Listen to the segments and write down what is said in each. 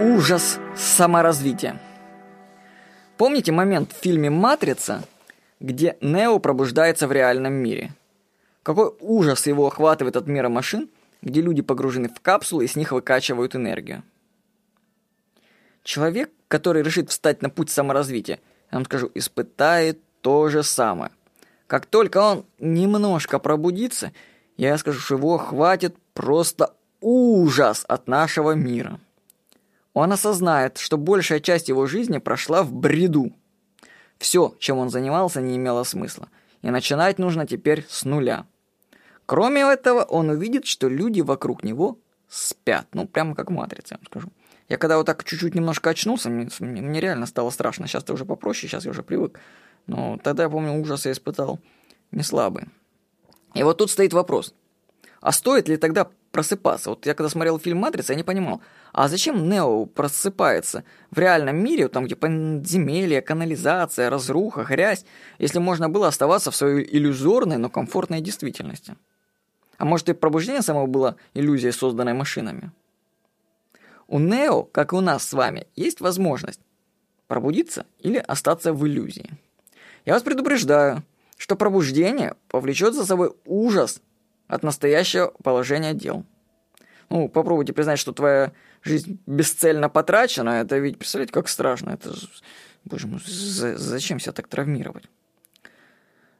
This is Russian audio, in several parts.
Ужас саморазвития. Помните момент в фильме «Матрица», где Нео пробуждается в реальном мире? Какой ужас его охватывает от мира машин, где люди погружены в капсулы и с них выкачивают энергию? Человек, который решит встать на путь саморазвития, я вам скажу, испытает то же самое. Как только он немножко пробудится, я скажу, что его хватит просто ужас от нашего мира. Он осознает, что большая часть его жизни прошла в бреду. Все, чем он занимался, не имело смысла. И начинать нужно теперь с нуля. Кроме этого, он увидит, что люди вокруг него спят. Ну, прямо как в «Матрице», я вам скажу. Я когда вот так чуть-чуть немножко очнулся, мне, мне реально стало страшно. Сейчас-то уже попроще, сейчас я уже привык. Но тогда, я помню, ужас я испытал не слабый. И вот тут стоит вопрос. А стоит ли тогда просыпаться? Вот я когда смотрел фильм «Матрица», я не понимал, а зачем Нео просыпается в реальном мире, там где подземелье, канализация, разруха, грязь, если можно было оставаться в своей иллюзорной, но комфортной действительности? А может и пробуждение самого было иллюзией, созданной машинами? У Нео, как и у нас с вами, есть возможность пробудиться или остаться в иллюзии. Я вас предупреждаю, что пробуждение повлечет за собой ужас от настоящего положения дел. Ну, попробуйте признать, что твоя жизнь бесцельно потрачена, это ведь, представляете, как страшно. Это, боже мой, зачем себя так травмировать?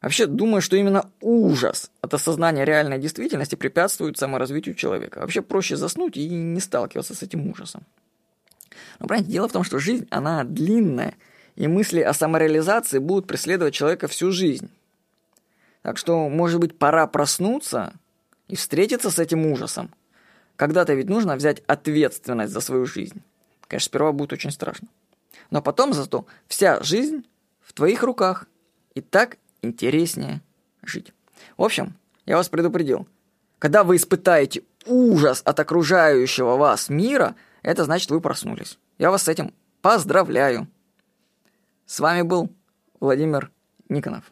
Вообще, думаю, что именно ужас от осознания реальной действительности препятствует саморазвитию человека. Вообще проще заснуть и не сталкиваться с этим ужасом. Но, понимаете, дело в том, что жизнь, она длинная, и мысли о самореализации будут преследовать человека всю жизнь. Так что, может быть, пора проснуться и встретиться с этим ужасом. Когда-то ведь нужно взять ответственность за свою жизнь. Конечно, сперва будет очень страшно. Но потом зато вся жизнь в твоих руках. И так интереснее жить. В общем, я вас предупредил. Когда вы испытаете ужас от окружающего вас мира, это значит, вы проснулись. Я вас с этим поздравляю. С вами был Владимир Никонов.